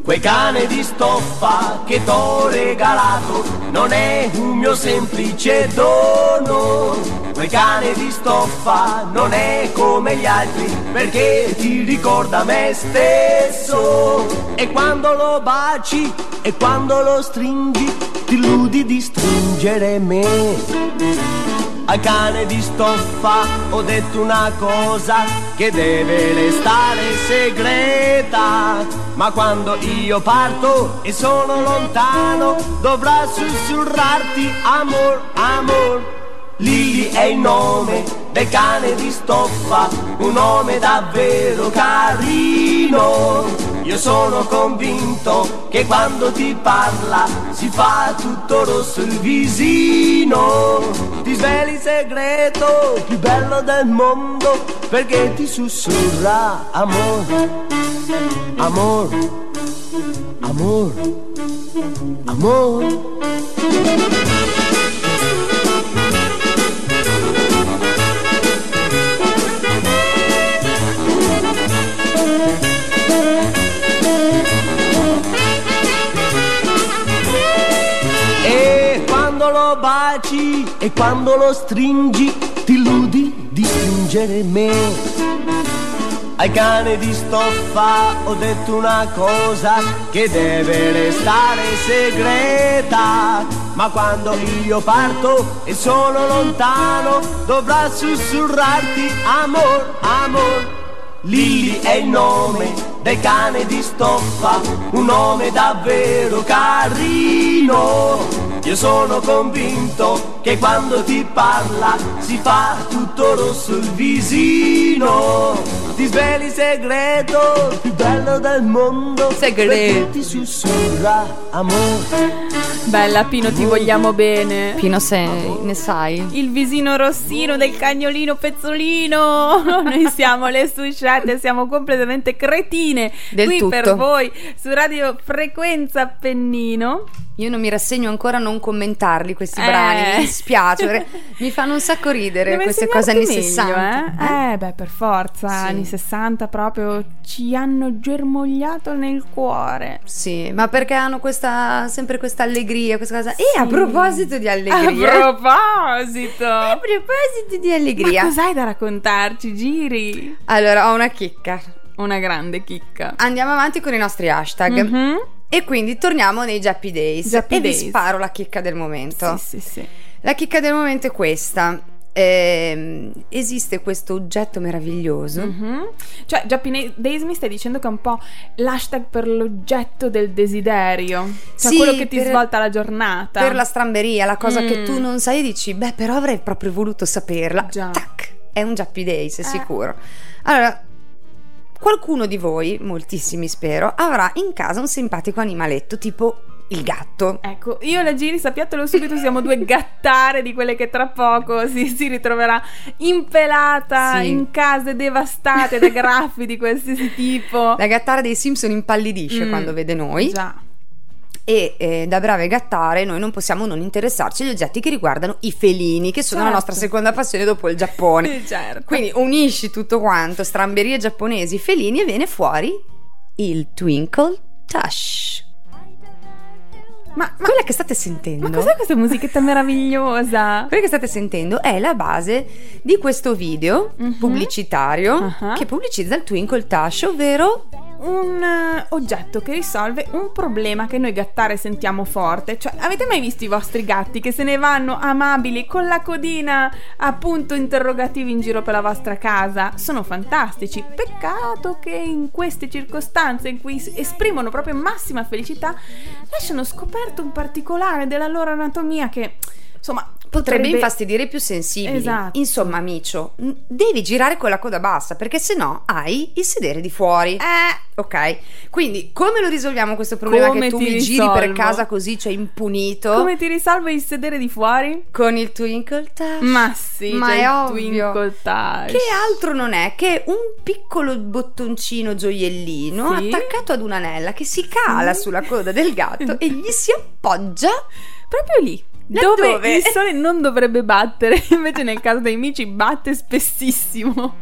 Quel cane di stoffa che t'ho regalato non è un mio semplice dono. Quel cane di stoffa non è come gli altri perché ti ricorda me stesso. E quando lo baci e quando lo stringi ti illudi di stringere me. Al cane di stoffa ho detto una cosa che deve restare segreta. Ma quando io parto e sono lontano, dovrà sussurrarti amor, amor. Lily è il nome del cane di stoffa, un nome davvero carino. Io sono convinto che quando ti parla si fa tutto rosso il visino. Ti sveli il segreto più bello del mondo perché ti sussurra amor, amor, amor, amor. E quando lo stringi ti illudi di stringere me. Al cane di stoffa ho detto una cosa che deve restare segreta. Ma quando io parto e sono lontano dovrà sussurrarti amor, amor. Lily è il nome del cane di stoffa, un nome davvero carino. Io sono convinto che quando ti parla si fa tutto rosso il visino. Ti sveli il segreto più bello del mondo. Segreto. ti sussurra amore. Bella Pino, ti vogliamo bene. Pino sei, ne sai? Il visino rossino del cagnolino pezzolino. Noi siamo le susciate, siamo completamente cretine. Del Qui tutto. per voi su Radio Frequenza Appennino. Io non mi rassegno ancora a non commentarli questi Eh. brani, dispiace, mi fanno un sacco ridere Deve queste cose anni meglio, 60. Eh? Eh, beh, per forza, Sì. anni 60 proprio ci hanno germogliato nel cuore. Sì, ma perché hanno questa, sempre questa allegria, questa cosa. E a proposito di A allegria, proposito! a proposito di Ma allegria, cos'hai da raccontarci, Giri? allora ho una chicca. Una grande chicca. Andiamo avanti con i nostri hashtag. Mhm. E quindi torniamo nei Jappy Days. Jappy e Days. vi sparo la chicca del momento. Sì, sì, sì. La chicca del momento è questa. Ehm, esiste questo oggetto meraviglioso. Mhm. Cioè, Japanese Days mi stai dicendo che è un po' l'hashtag per l'oggetto del desiderio. Cioè, Sì, quello che ti per- svolta la giornata. Per la stramberia, la cosa che Mm. tu non sai e dici, beh, però avrei proprio voluto saperla. Già. Tac, è un Jappy Days, Eh. sicuro. Allora, qualcuno di voi, moltissimi spero, avrà in casa un simpatico animaletto tipo il gatto. Ecco, io e la Giri, sappiatelo subito, siamo due gattare di quelle che tra poco si, si ritroverà impelata Sì. in case devastate da graffi di qualsiasi tipo. La gattara dei Simpson impallidisce Mm. quando vede noi. Già. e eh, da brave gattare noi non possiamo non interessarci agli oggetti che riguardano i felini, che sono la Certo. nostra seconda passione dopo il Giappone. Certo. Quindi unisci tutto quanto, stramberie giapponesi, felini e viene fuori il Twinkle Tush. Ma, ma, Quella che state sentendo? ma cos'è questa musichetta meravigliosa? Quella che state sentendo è la base di questo video pubblicitario Mhm. Ah. che pubblicizza il Twinkle Tush, ovvero un eh, oggetto che risolve un problema che noi gattare sentiamo forte. Cioè, avete mai visto i vostri gatti che se ne vanno amabili con la codina appunto interrogativi in giro per la vostra casa? Sono fantastici. Peccato che in queste circostanze in cui esprimono proprio massima felicità lasciano scoperto un particolare della loro anatomia che insomma potrebbe infastidire i più sensibili. Esatto. Insomma, Micio, m- devi girare con la coda bassa perché sennò hai il sedere di fuori. Eh, Ok, quindi come lo risolviamo questo problema Come che tu mi giri per risolvo? casa così, cioè impunito? come ti risolve il sedere di fuori? Con il Twinkle Touch. Ma sì, Ma c'è è il ovvio. Twinkle Touch. Che altro non è che un piccolo bottoncino gioiellino Sì. attaccato ad un'anella che si cala sulla coda del gatto e gli si appoggia Proprio lì. Laddove? Dove il sole non dovrebbe battere, invece nel caso dei mici batte spessissimo.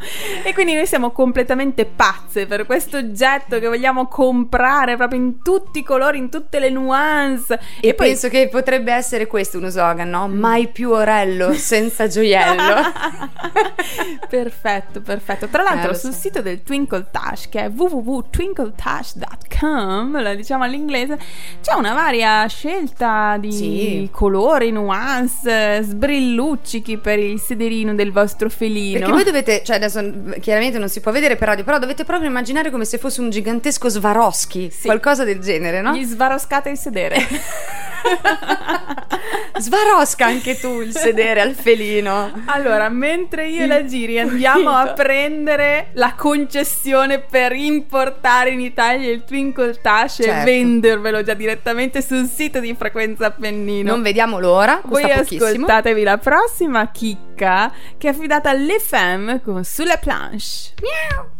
E quindi noi siamo completamente pazze per questo oggetto che vogliamo comprare proprio in tutti i colori, in tutte le nuance. E penso che potrebbe essere questo uno slogan, no? Mai più orello senza gioiello. perfetto, perfetto. Tra l'altro Eh, lo sul so. sito del Twinkle Touch, che è www.twinkletouch.com, la diciamo all'inglese, c'è una varia scelta di Sì. colori, nuance, sbrilluccichi per il sederino del vostro felino. Perché voi dovete, cioè adesso chiaramente non si può vedere per radio, però dovete proprio immaginare come se fosse un gigantesco Swarovski, Sì. qualcosa del genere, no? Gli svaroscate il sedere. Svarosca anche tu il sedere al felino. Allora, mentre io e la Giri andiamo a prendere la concessione per importare in Italia il Twinkle e Certo. vendervelo già direttamente sul sito di Frequenza Appennino. Non vediamo l'ora, Voi pochissimo. ascoltatevi la prossima chicca che è affidata alle femme con Sulle Planche. Miau.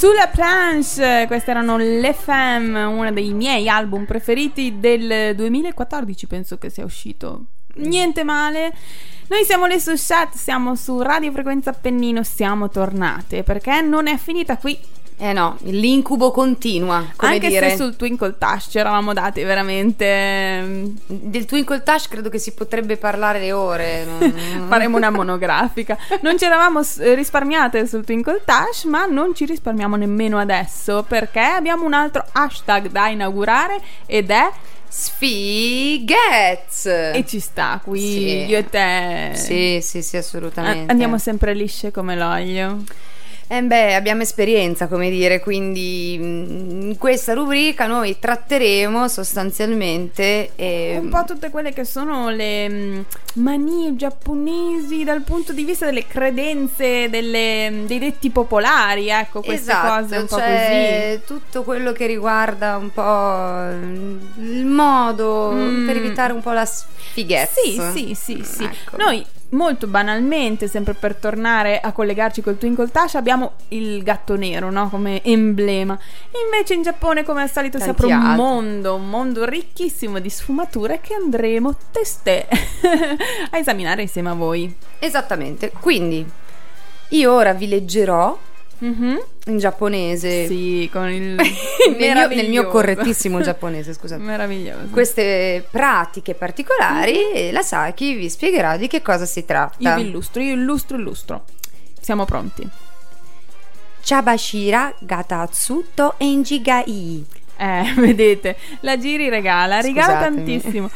Sulla planche, queste erano Le Femme, uno dei miei album preferiti del 2014, penso che sia uscito. Niente male. Noi siamo le Sushat, siamo su Radio Frequenza Appennino, siamo tornate perché non è finita qui. Eh no, l'incubo continua, come Anche dire. se sul Twinkle Touch ci eravamo dati veramente. mm, Del Twinkle Touch credo che si potrebbe parlare le ore. Faremo una monografica. Non ci eravamo risparmiate sul Twinkle Touch, ma non ci risparmiamo nemmeno adesso perché abbiamo un altro hashtag da inaugurare ed è Sfighets! e ci sta qui Sì. io e te. Sì, sì, sì, assolutamente. andiamo sempre lisce come l'olio. Eh beh, abbiamo esperienza, come dire, quindi mm, in questa rubrica noi tratteremo sostanzialmente eh, Un po' tutte quelle che sono le mm, manie giapponesi dal punto di vista delle credenze, delle- dei detti popolari, ecco, queste esatto, cose un po' cioè tutto quello che riguarda un po' il modo Mm. per evitare un po' la sfighezza. Sì, sì, sì, sì. Ecco. Noi molto banalmente, sempre per tornare a collegarci col Twinkle Touch, abbiamo il gatto nero, no? Come emblema. Invece in Giappone, come al solito, si apre un mondo, un mondo ricchissimo di sfumature che andremo testè a esaminare insieme a voi. Esattamente. Quindi io ora vi leggerò Mhm. In giapponese Sì, con il nel, mio, nel mio correttissimo giapponese, scusate. Meraviglioso. Queste pratiche particolari e la Saki vi spiegherà di che cosa si Io tratta. vi illustro, io illustro, illustro. Siamo pronti. Chabashira gatatsu to enji ga ii. Eh, vedete, la Giri regala, regala tantissimo.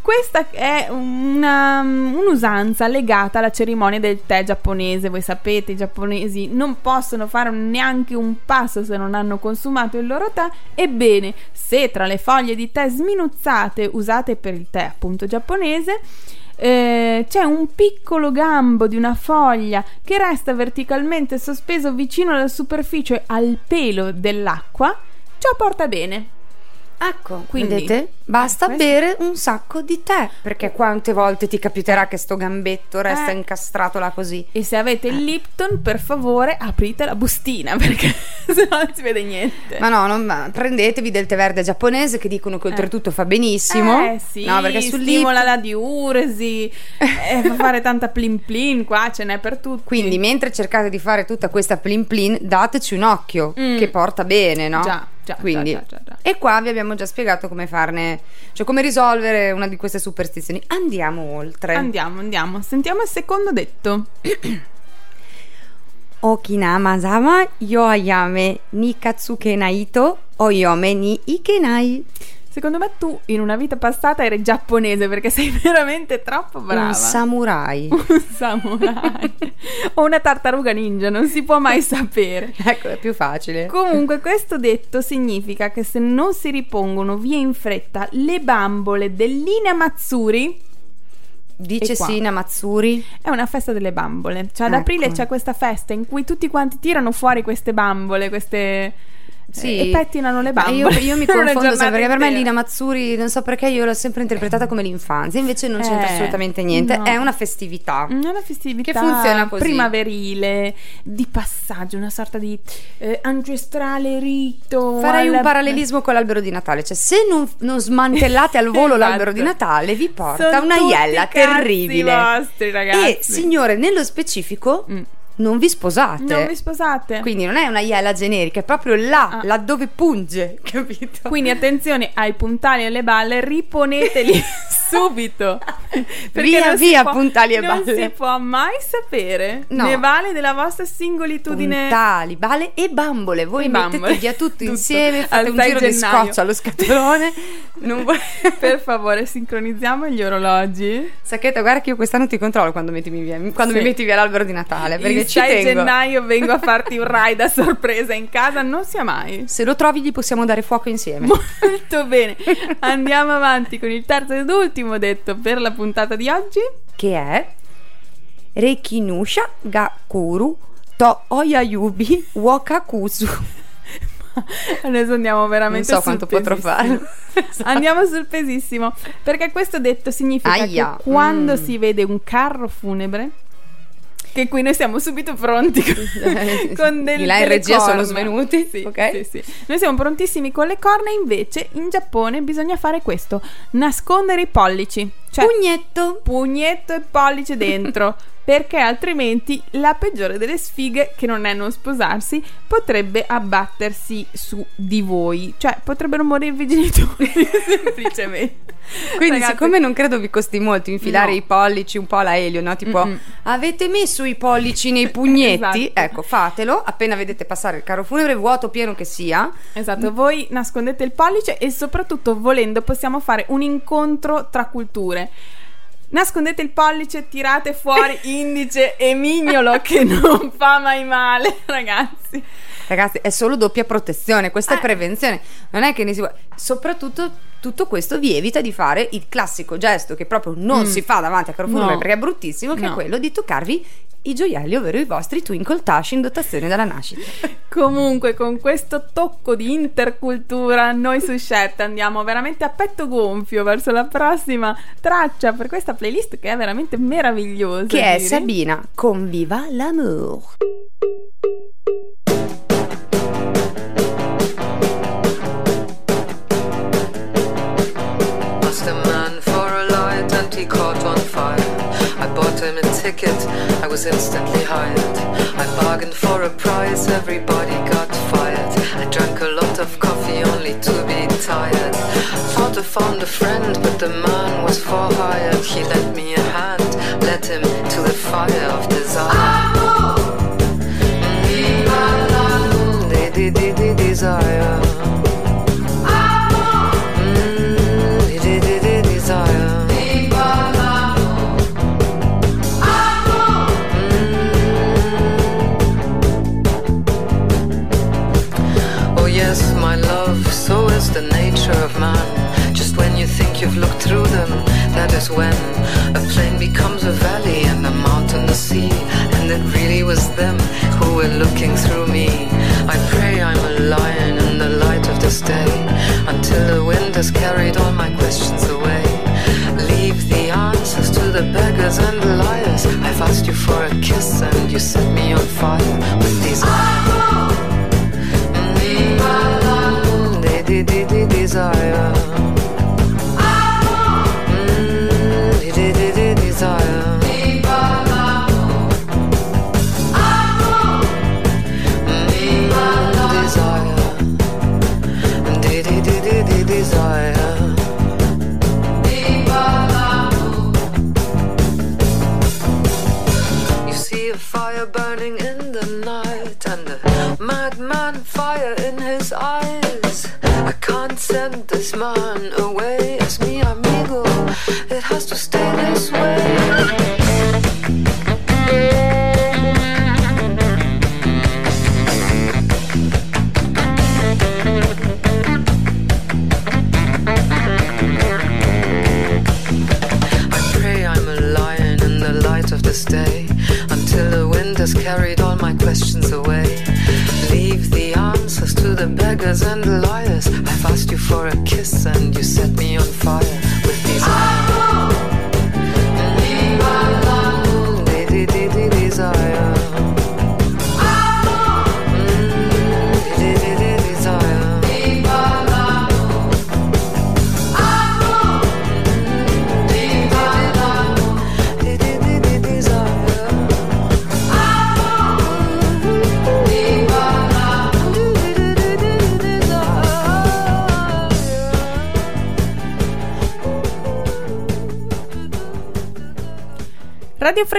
Questa è una, un'usanza legata alla cerimonia del tè giapponese. Voi sapete, i giapponesi non possono fare neanche un passo se non hanno consumato il loro tè. Ebbene, se tra le foglie di tè sminuzzate usate per il tè appunto giapponese eh, c'è un piccolo gambo di una foglia che resta verticalmente sospeso vicino alla superficie al pelo dell'acqua, ciò porta bene. Ecco, Quindi- vedete? Basta Eh, questo- bere un sacco di tè. Perché quante volte ti capiterà che sto gambetto resta Eh. incastrato là così? E se avete il Lipton, per favore aprite la bustina perché se no non si vede niente. Ma no, non- ma prendetevi del tè verde giapponese che dicono che oltretutto fa benissimo. Eh sì, no, perché sul stimola Lipton- la diuresi, eh, fa fare tanta plin plin, qua ce n'è per tutti. Quindi mentre cercate di fare tutta questa plin plin, dateci un occhio Mm. che porta bene, no? Già, già, Quindi, già, già, già. E qua vi abbiamo già spiegato come farne, cioè come risolvere una di queste superstizioni. Andiamo oltre. Andiamo, andiamo. Sentiamo il secondo detto. Okinama sama yoayame ni katsuke naito oyome ni ikenai. Secondo me tu in una vita passata eri giapponese perché sei veramente troppo brava. Un samurai. Un samurai. o una tartaruga ninja, non si può mai sapere. ecco, è più facile. Comunque questo detto significa che se non si ripongono via in fretta le bambole dell'Ina Matsuri, Dice. Sina Matsuri. è una festa delle bambole. Cioè ad Ecco. aprile c'è questa festa in cui tutti quanti tirano fuori queste bambole, queste... Sì. e pettinano le bambole. Io, io mi confondo sempre perché per me. Lina Matsuri, non so perché io l'ho sempre interpretata come l'infanzia, invece non c'entra Eh, assolutamente niente, no. è una festività. È una festività Che funziona così. primaverile, di passaggio, una sorta di eh, ancestrale rito. Farei un alla- parallelismo con l'albero di Natale, cioè se non, non smantellate al volo Esatto. l'albero di Natale vi porta Sono una iella terribile. vostri, ragazzi. E signore, nello specifico Mm. Non vi sposate. Non vi sposate. Quindi non è una iella generica, è proprio là, Ah. laddove punge, capito? Quindi attenzione ai puntali e alle balle, riponeteli subito. Via, non via, può- puntali e Non balle. si può mai sapere. No. Ne vale della vostra singolitudine. Puntali, bale e bambole. Voi E mettete bambole. via tutto, Tutto. insieme, Al fate un 6 giro di gennaio. scotch allo scatolone. non vuoi- Per favore, sincronizziamo gli orologi. Sacchetto, guarda che io quest'anno ti controllo quando, via, quando Sì. mi metti via l'albero di Natale. Perché Il ci 6 tengo. gennaio vengo a farti un ride a sorpresa in casa, non sia mai. Se lo trovi, gli possiamo dare fuoco insieme. Molto bene. Andiamo avanti con il terzo ed ultimo detto per la puntata di oggi. che è Rekinusha ga kuru to oyayubi wakakusu. Adesso andiamo Non veramente so sul quanto potrò pesissimo. fare. Andiamo sul pesissimo, perché questo detto significa Aia. che quando Mm. si vede un carro funebre che qui noi siamo subito pronti con, con del, Di là in delle regia sono corna. svenuti, Sì, ok? sì, sì. Noi siamo prontissimi con le corna, invece in Giappone bisogna fare questo, nascondere i pollici. Cioè, Pugnetto. pugnetto e pollice dentro. Perché altrimenti la peggiore delle sfighe, che non è non sposarsi, potrebbe abbattersi su di voi. Cioè, potrebbero morirvi i genitori, semplicemente. Quindi, Ragazzi, siccome non credo vi costi molto infilare No. i pollici un po' alla Elio, no? Tipo, Mm-mm. avete messo i pollici nei pugnetti? Esatto. Ecco, fatelo. Appena vedete passare il carro funebre, vuoto pieno che sia. Esatto, voi nascondete il pollice e soprattutto volendo possiamo fare un incontro tra culture. Nascondete il pollice, tirate fuori indice e mignolo che non fa mai male, ragazzi. Ragazzi, è solo doppia protezione, questa Eh. è prevenzione. Non è che ne si vuole. Soprattutto tutto questo vi evita di fare il classico gesto che proprio non Mm. si fa davanti a carro funebre No. perché è bruttissimo, che è No. quello di toccarvi i gioielli, ovvero i vostri twinkle touch in dotazione dalla nascita. Comunque, con questo tocco di intercultura, noi su Shet andiamo veramente a petto gonfio verso la prossima traccia per questa playlist che è veramente meravigliosa. che è. Sabina con Viva l'amour. Ticket, I was instantly hired. I bargained for a price, everybody got fired. I drank a lot of coffee only to be tired. Thought I found a friend, but the man was for hired. He lent me a hand, led him to the fire of desire. De- de- de- de- Desire. You've looked through them, that is when a plain becomes a valley and a mountain a sea. And it really was them who were looking through me. I pray I'm a lion in the light of this day, until the wind has carried all my questions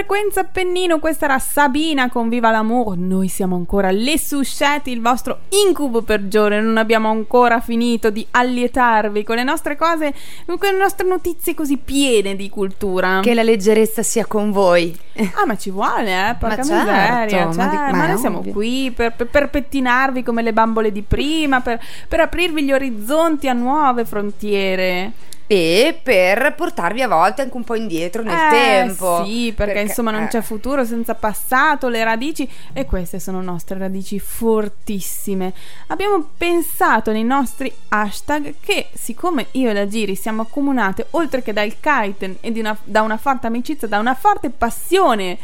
Radiofrequenza Appennino, questa era Sabina con Viva l'Amour. Noi siamo ancora le susceti, il vostro incubo peggiore. Non abbiamo ancora finito di allietarvi con le nostre cose, con le nostre notizie così piene di cultura. Che la leggerezza sia con voi. Ah, ma ci vuole, eh? Porca Ma certo, miseria. ma cioè, di- ma ma noi siamo ovvio. qui per, per- per pettinarvi come le bambole di prima, per, per aprirvi gli orizzonti a nuove frontiere. E per portarvi a volte anche un po' indietro nel Eh, tempo. Sì, perché, insomma non eh, c'è futuro senza passato, le radici e queste sono nostre radici fortissime. Abbiamo pensato nei nostri hashtag che siccome io e la Giri siamo accomunate oltre che dal kiten e una- da una forte amicizia, da una forte passione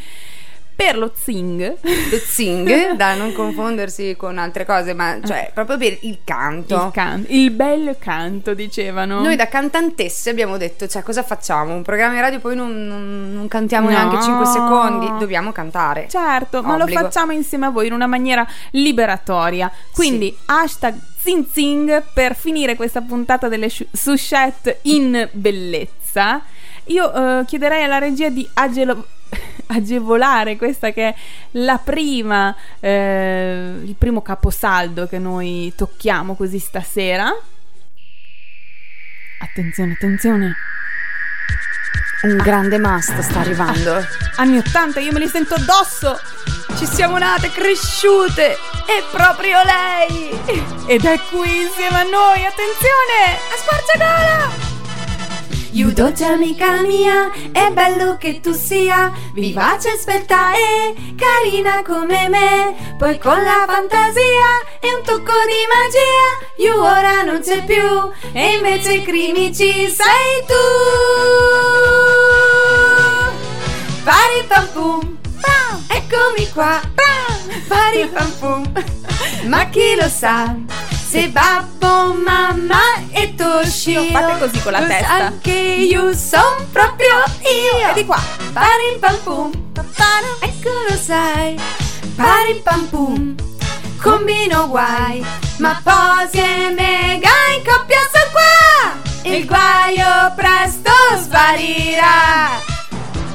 per lo zing, Lo zing, da non confondersi con altre cose, ma cioè proprio per il canto. il, can- il bel canto, dicevano. Noi da cantantesse abbiamo detto, cioè cosa facciamo? Un programma in radio poi non, non- non cantiamo No. neanche 5 secondi, dobbiamo cantare. Certo, ma lo Obbligo. facciamo insieme a voi in una maniera liberatoria. Quindi hashtag zing zing per finire questa puntata delle shu- sushette in bellezza. Io eh, chiederei alla regia di agelo- agevolare questa che è la prima, eh, il primo caposaldo che noi tocchiamo così stasera. Attenzione, attenzione. Un grande must sta arrivando. Anni 80, io me li sento addosso. Ci siamo nate, cresciute, è proprio lei! Ed è qui insieme a noi, attenzione! A squarciagola! Dolce amica mia, è bello che tu sia vivace, esperta e carina come me. Poi con la fantasia e un tocco di magia, you ora non c'è più e invece crimici sei tu. Pari pam pum, eccomi qua, pari pam pum. Ma chi lo sa? Se babbo, mamma e Toshio Fate così con la testa. Anche io son proprio io. E di qua. Pari pam pum. Ecco lo sai Pari pam pum. Combino guai Ma posi e mega in coppia su qua. Il guaio presto sparirà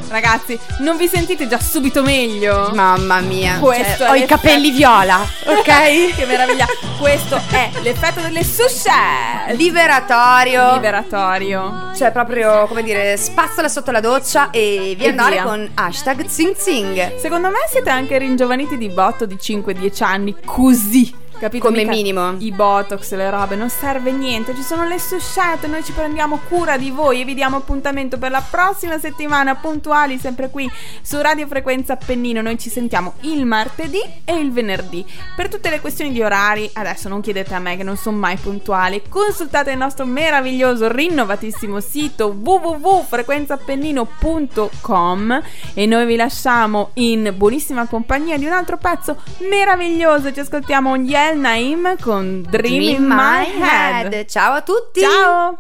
Ragazzi, non vi sentite già subito meglio? Mamma mia, Questo cioè, ho i capelli viola, ok? che meraviglia! Questo è l'effetto delle sushette! Liberatorio. Liberatorio. Cioè proprio, come dire, spazzola sotto la doccia e via E andare via. con hashtag zing zing. Secondo me siete anche ringiovaniti di botto di 5-10 anni, così. Capito? Come Mica minimo. I botox, le robe, non serve niente. Ci sono le sushette, noi ci prendiamo cura di voi e vi diamo appuntamento per la prossima settimana, puntuali, sempre qui su Radio Frequenza Appennino. Noi ci sentiamo il martedì e il venerdì. Per tutte le questioni di orari, adesso non chiedete a me che non sono mai puntuale, consultate il nostro meraviglioso, rinnovatissimo sito www.frequenzaappennino.com e noi vi lasciamo in buonissima compagnia di un altro pezzo meraviglioso. Ci ascoltiamo Yel Naim con Dream, in My Head. Ciao a tutti. Ciao!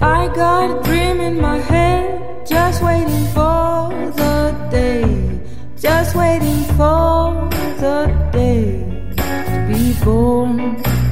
I got a dream in my head, just waiting for the day, just waiting for the day to be born.